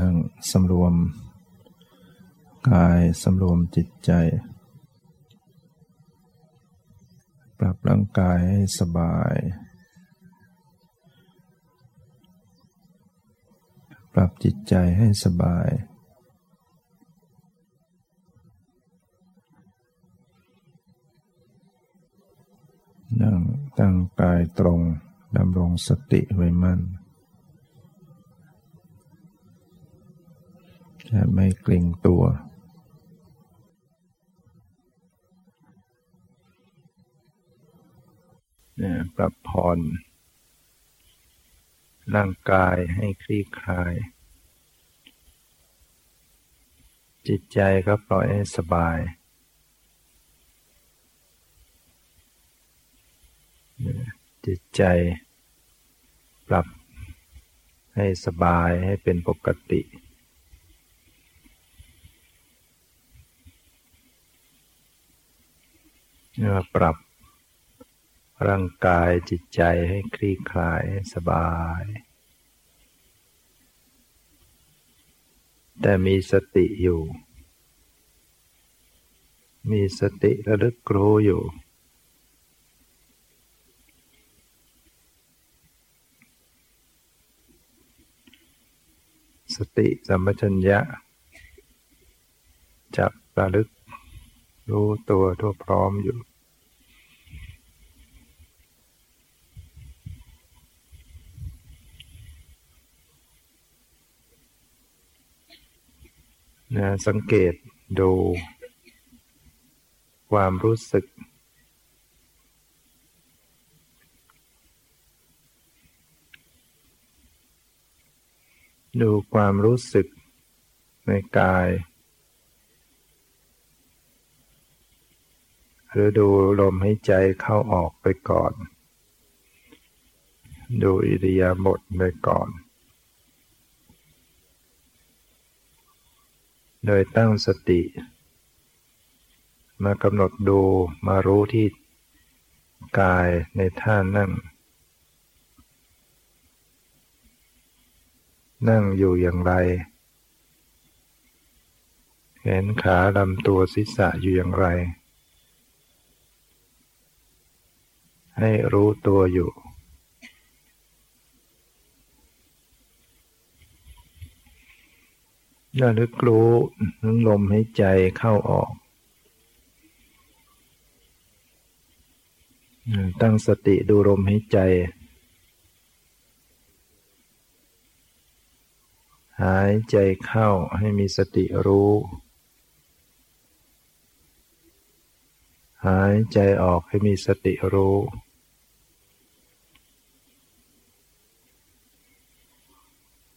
นั่งสำรวม กายสำรวมจิตใจ ปรับร่างกายให้สบาย ปรับจิตใจให้สบาย นั่งตั้งกายตรงดำรงสติไว้มั่น ไม่เกร็งตัว ปรับผ่อน ร่างกายให้คลี่คลาย จิตใจก็ปล่อยให้สบายจิตใจปรับให้สบายให้เป็นปกติ ปรับร่างกายจิตใจให้คลี่คลายสบาย แต่มีสติอยู่ มีสติระลึกรู้อยู่ สติสัมปชัญญะ จับระลึกรู้ตัวทั่วพร้อมอยู่ นะสังเกตดู ความรู้สึก ดูความรู้สึกในกาย หรือดูลมให้ใจเข้าออกไปก่อน ดูอิริยาบถไปก่อน โดยตั้งสติ มากำหนดดูมารู้ที่กายในท่านั่ง นั่งอยู่อย่างไร เห็นขาลำตัวศีรษะอยู่อย่างไร ให้รู้ตัวอยู่ ระลึกรู้นึงลมให้ใจเข้าออก ตั้งสติดูลมให้ใจ หายใจเข้าให้มีสติรู้ หายใจออกให้มีสติรู้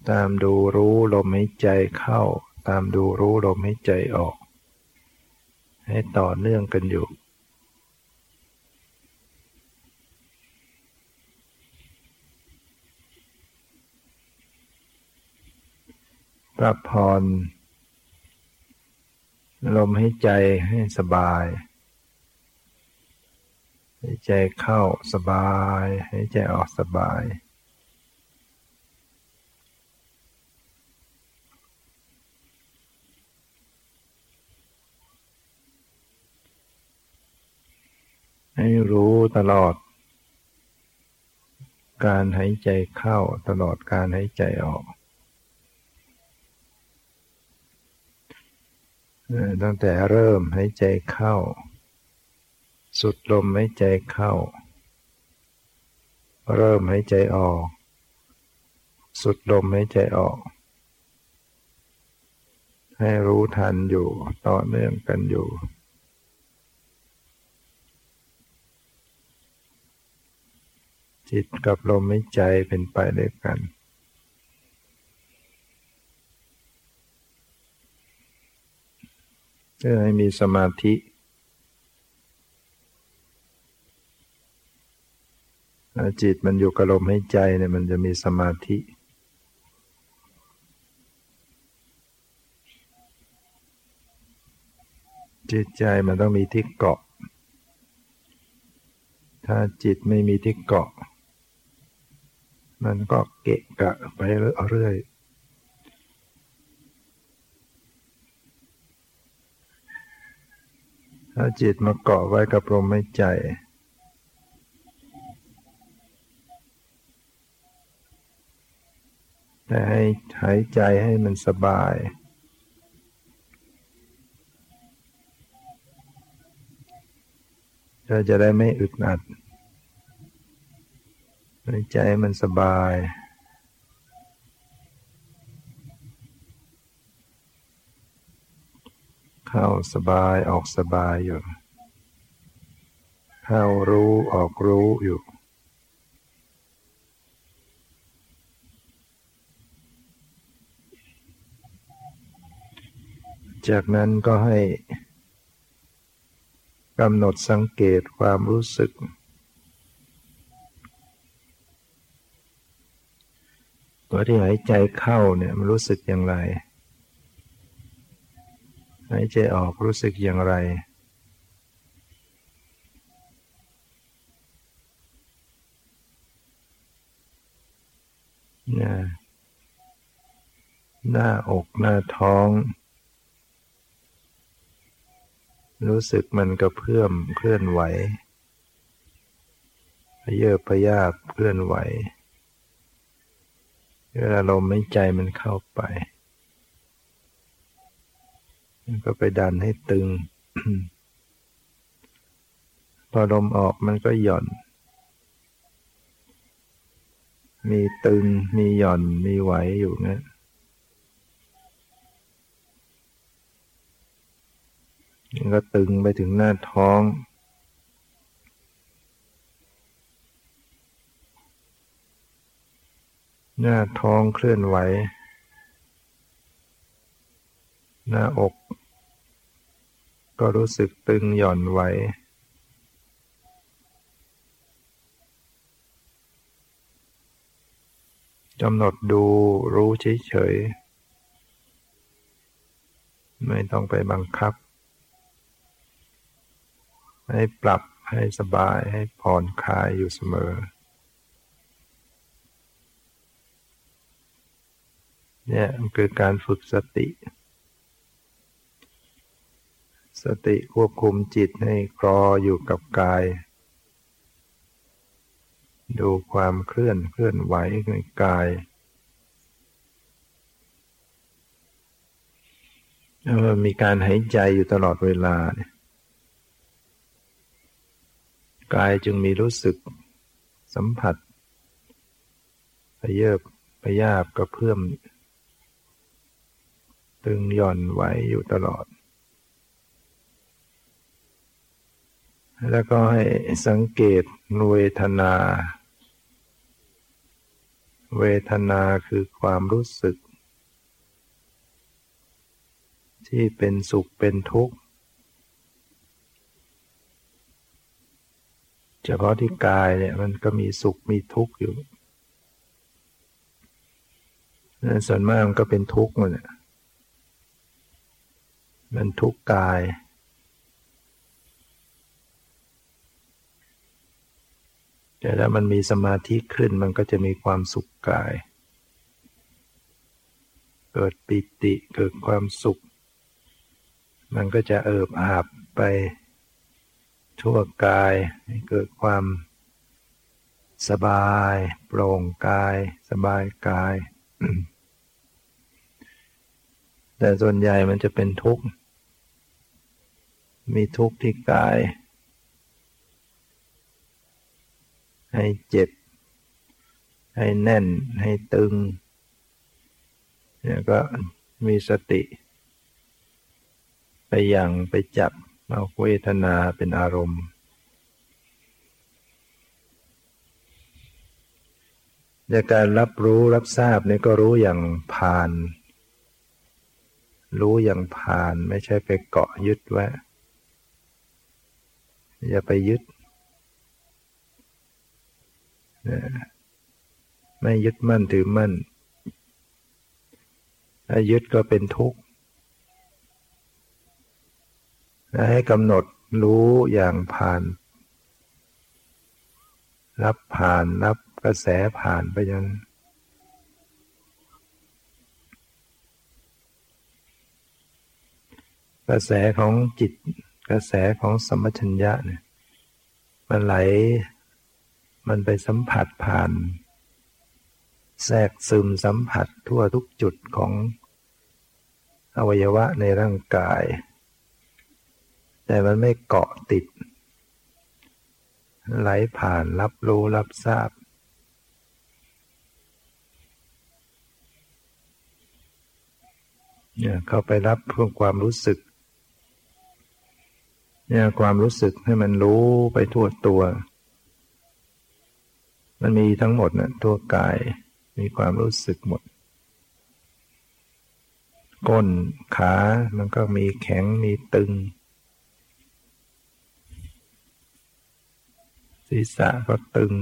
ตามดูรู้ลมหายใจเข้า ตามดูรู้ลมหายใจออก ให้ต่อเนื่องกันอยู่รับผ่อนลมให้ใจให้สบายให้ใจเข้าสบายให้ใจออกสบายให้รู้ ตลอด การหายใจเข้าตลอดการหายใจออก ตั้งแต่เริ่มหายใจเข้า สุดลมหายใจเข้า เริ่มหายใจออก สุดลมหายใจออก ให้รู้ทันอยู่ต่อเนื่องกันอยู่ จิตกับลมหายใจเป็นไปด้วยกัน เพื่อให้มีสมาธิ จิตมันอยู่กับลมหายใจเนี่ยมันจะมีสมาธิจิตใจมันต้องมีที่เกาะ ถ้าจิตไม่มีที่เกาะ มันก็เกะกะไปเรื่อย ถ้าจิตมาเกาะไว้กับลมไม่ใจให้หายใจให้มันสบายเราจะได้ไม่อึดอัด หายใจมันสบาย เข้าสบายออกสบายอยู่ เข้ารู้ออกรู้อยู่จากนั้นก็ให้กำหนดสังเกตความรู้สึก ตัวที่หายใจเข้าเนี่ยมันรู้สึกอย่างไร หายใจออกรู้สึกอย่างไรเนี่ยหน้าอกหน้าท้อง รู้สึกมันกระเพื่อมเคลื่อนไหวเยอะพยาบเคลื่อนไหว เวลาลมหายใจมันเข้าไป มันก็ไปดันให้ตึง พอลมออกมันก็หย่อน มีตึง มีหย่อน มีไหวอยู่นะมันก็ตึงไปถึงหน้าท้อง หน้าท้องเคลื่อนไหว หน้าอก ก็รู้สึกตึงหย่อนไหว กำหนดดูรู้เฉยๆ ไม่ต้องไปบังคับ ให้ปรับให้สบายให้ผ่อนคลายอยู่เสมอ เนี่ยคือการฝึกสติ สติควบคุมจิตให้คลออยู่กับกาย ดูความเคลื่อนเคลื่อนไหวในกายแล้วมีการหายใจอยู่ตลอดเวลาเนี่ยกายจึงมีรู้สึกสัมผัสพเยิบพยาบกระเพื่อม ตึงหย่อนไว้อยู่ตลอด แล้วก็ให้สังเกตเวทนา เวทนาคือความรู้สึก ที่เป็นสุขเป็นทุกข์ เฉพาะที่กายเนี่ยมันก็มีสุขมีทุกข์อยู่ส่วนมากมันก็เป็นทุกข์หมดเนี่ย มันทุกข์กาย แต่ถ้ามันมีสมาธิขึ้นมันก็จะมีความสุขกาย เกิดปิติเกิดความสุข มันก็จะเอิบอาบไปทั่วกายเกิดความสบาย โปร่งกาย สบายกาย แต่ส่วนใหญ่มันจะเป็นทุกข์ มีทุกข์ที่กาย ให้เจ็บ ให้แน่น ให้ตึง เนี่ยก็มีสติ ไปยังไปจับเอาเวทนาเป็นอารมณ์ ในการรับรู้รับทราบนี่ก็รู้อย่างผ่าน รู้อย่างผ่านไม่ใช่ไปเกาะยึดไว้ อย่าไปยึด ไม่ยึดมั่นถือมั่น ถ้ายึดก็เป็นทุกข์ให้กำหนดรู้อย่างผ่าน รับผ่านรับกระแสผ่านไปยังกระแสของจิต กระแสของสมัชัญญะเนี่ยมันไหล มันไปสัมผัสผ่าน แทรกซึมสัมผัสทั่วทุกจุดของอวัยวะในร่างกาย แต่มันไม่เกาะติด ไหลผ่านรับรู้รับทราบเนี่ยเข้าไปรับเพื่อความรู้สึก เนี่ยความรู้สึกให้มันรู้ไปทั่วตัว มันมีทั้งหมดนะทั่วกายมีความรู้สึกหมด ก้นขามันก็มีแข็งมีตึง ศีรษะก็ตึง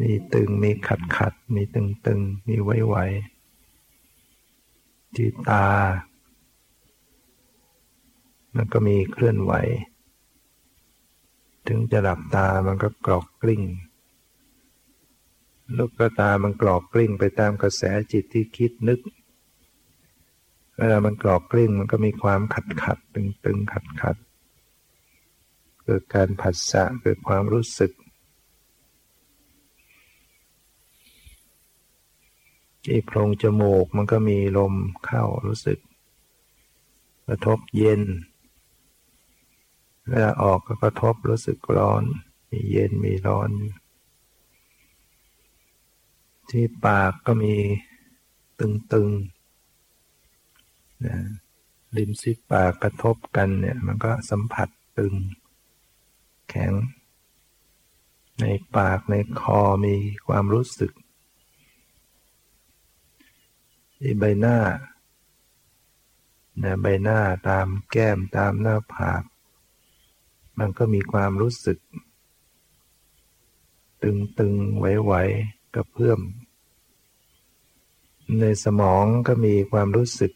มีตึงมีขัดขัดมีตึงตึงมีไว้ไวที่ตา มันก็มีเคลื่อนไหว ถึงจะหลับตามันก็กรอกกลิ้งลูกตามันกรอกกลิ้งไปตามกระแสจิตที่คิดนึก เวลามันกรอกกลิ้งมันก็มีความขัดขัดตึงตึงขัดขัดเกิดการผัสสะเกิดความรู้สึก ที่โพรงจมูกมันก็มีลมเข้ารู้สึก กระทบเย็น เวลาออกก็กระทบรู้สึกร้อน มีเย็นมีร้อน ที่ปากก็มีตึงๆนะริมซิปากกระทบกันเนี่ย มันก็สัมผัสตึง แข็ง ในปากในคอมีความรู้สึกที่ใบหน้านะใบหน้าตามแก้มตามหน้าผาก มันก็มีความรู้สึก ตึงๆไหวๆกระเพื่อม ในสมองก็มีความรู้สึก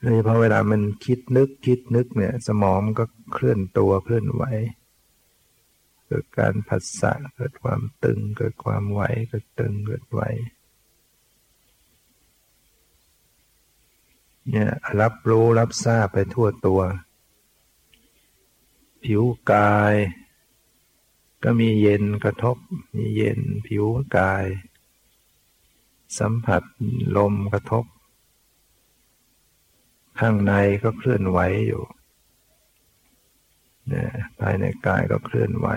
โดยเฉพาะเวลามันคิดนึกคิดนึกเนี่ย สมองก็เคลื่อนตัวเคลื่อนไหวเกิดการผัสสะเกิดความตึง เกิดความไหวเกิดตึงเกิดไหวเนี่ยรับรู้รับทราบไปทั่วตัว ผิวกาย ก็มีเย็นกระทบ มีเย็นผิวกาย สัมผัสลมกระทบ ข้างในก็เคลื่อนไหวอยู่เนี่ยภายในกายก็เคลื่อนไหว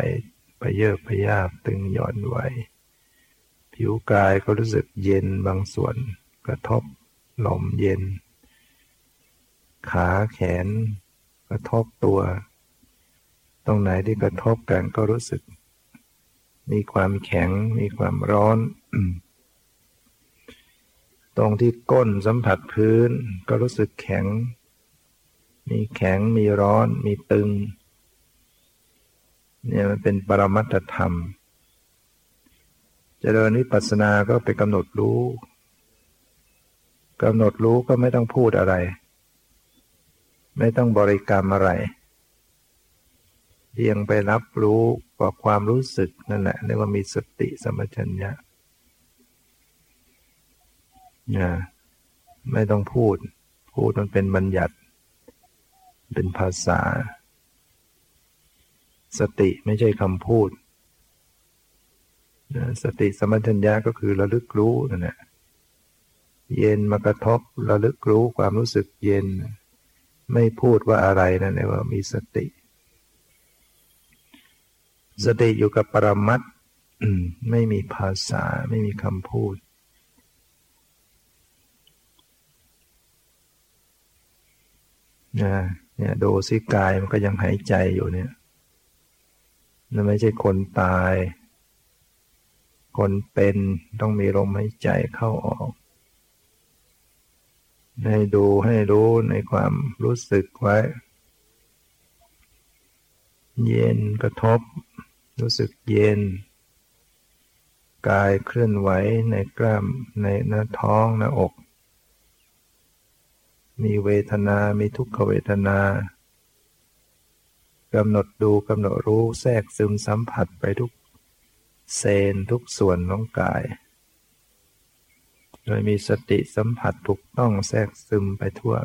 ไปเยอะไปยาบตึงหย่อนไหวผิวกายก็รู้สึกเย็นบางส่วน กระทบลมเย็น ขาแขน กระทบตัว ตรงไหนที่กระทบกันก็รู้สึก มีความแข็ง มีความร้อน ตรงที่ก้นสัมผัสพื้น ก็รู้สึกแข็ง มีแข็ง มีร้อน มีตึง เนี่ยมันเป็นปรมัตธรรมจเจริญวิปัสสนาก็ไปกำหนดรู้กำหนดรู้ก็ไม่ต้องพูดอะไร ไม่ต้องบริกรรมอะไร ยงไปรับรู้กับความรู้สึกนั่นแหละเรียกว่ามีสติสมัชัญญะนะไม่ต้องพูด พูดมันเป็นบัญญัติ เป็นภาษา สติไม่ใช่คำพูดนะสติสมัชัญญะก็คือระลึกรู้นั่นแหละเย็นมากระทบระลึกรู้ความรู้สึกเย็น ไม่พูดว่าอะไรนั่นเองว่ามีสติ สติอยู่กับปรมัตไม่มีภาษาไม่มีคำพูดนะเนี่ยดูสิกายมันก็ยังหายใจอยู่เนี่ยนั่นไม่ใช่คนตาย คนเป็นต้องมีลมหายใจเข้าออก ให้ดูให้รู้ในความรู้สึกไว้ เย็นกระทบ รู้สึกเย็น กายเคลื่อนไหวในกล้ามในหน้าท้องหน้าอก มีเวทนา มีทุกขเวทนากำหนดดูกำหนดรู้แทรกซึมสัมผัสไปทุกเซนทุกส่วนของกาย โดยมีสติสัมผัสถูกต้องแทรกซึมไปทั่ว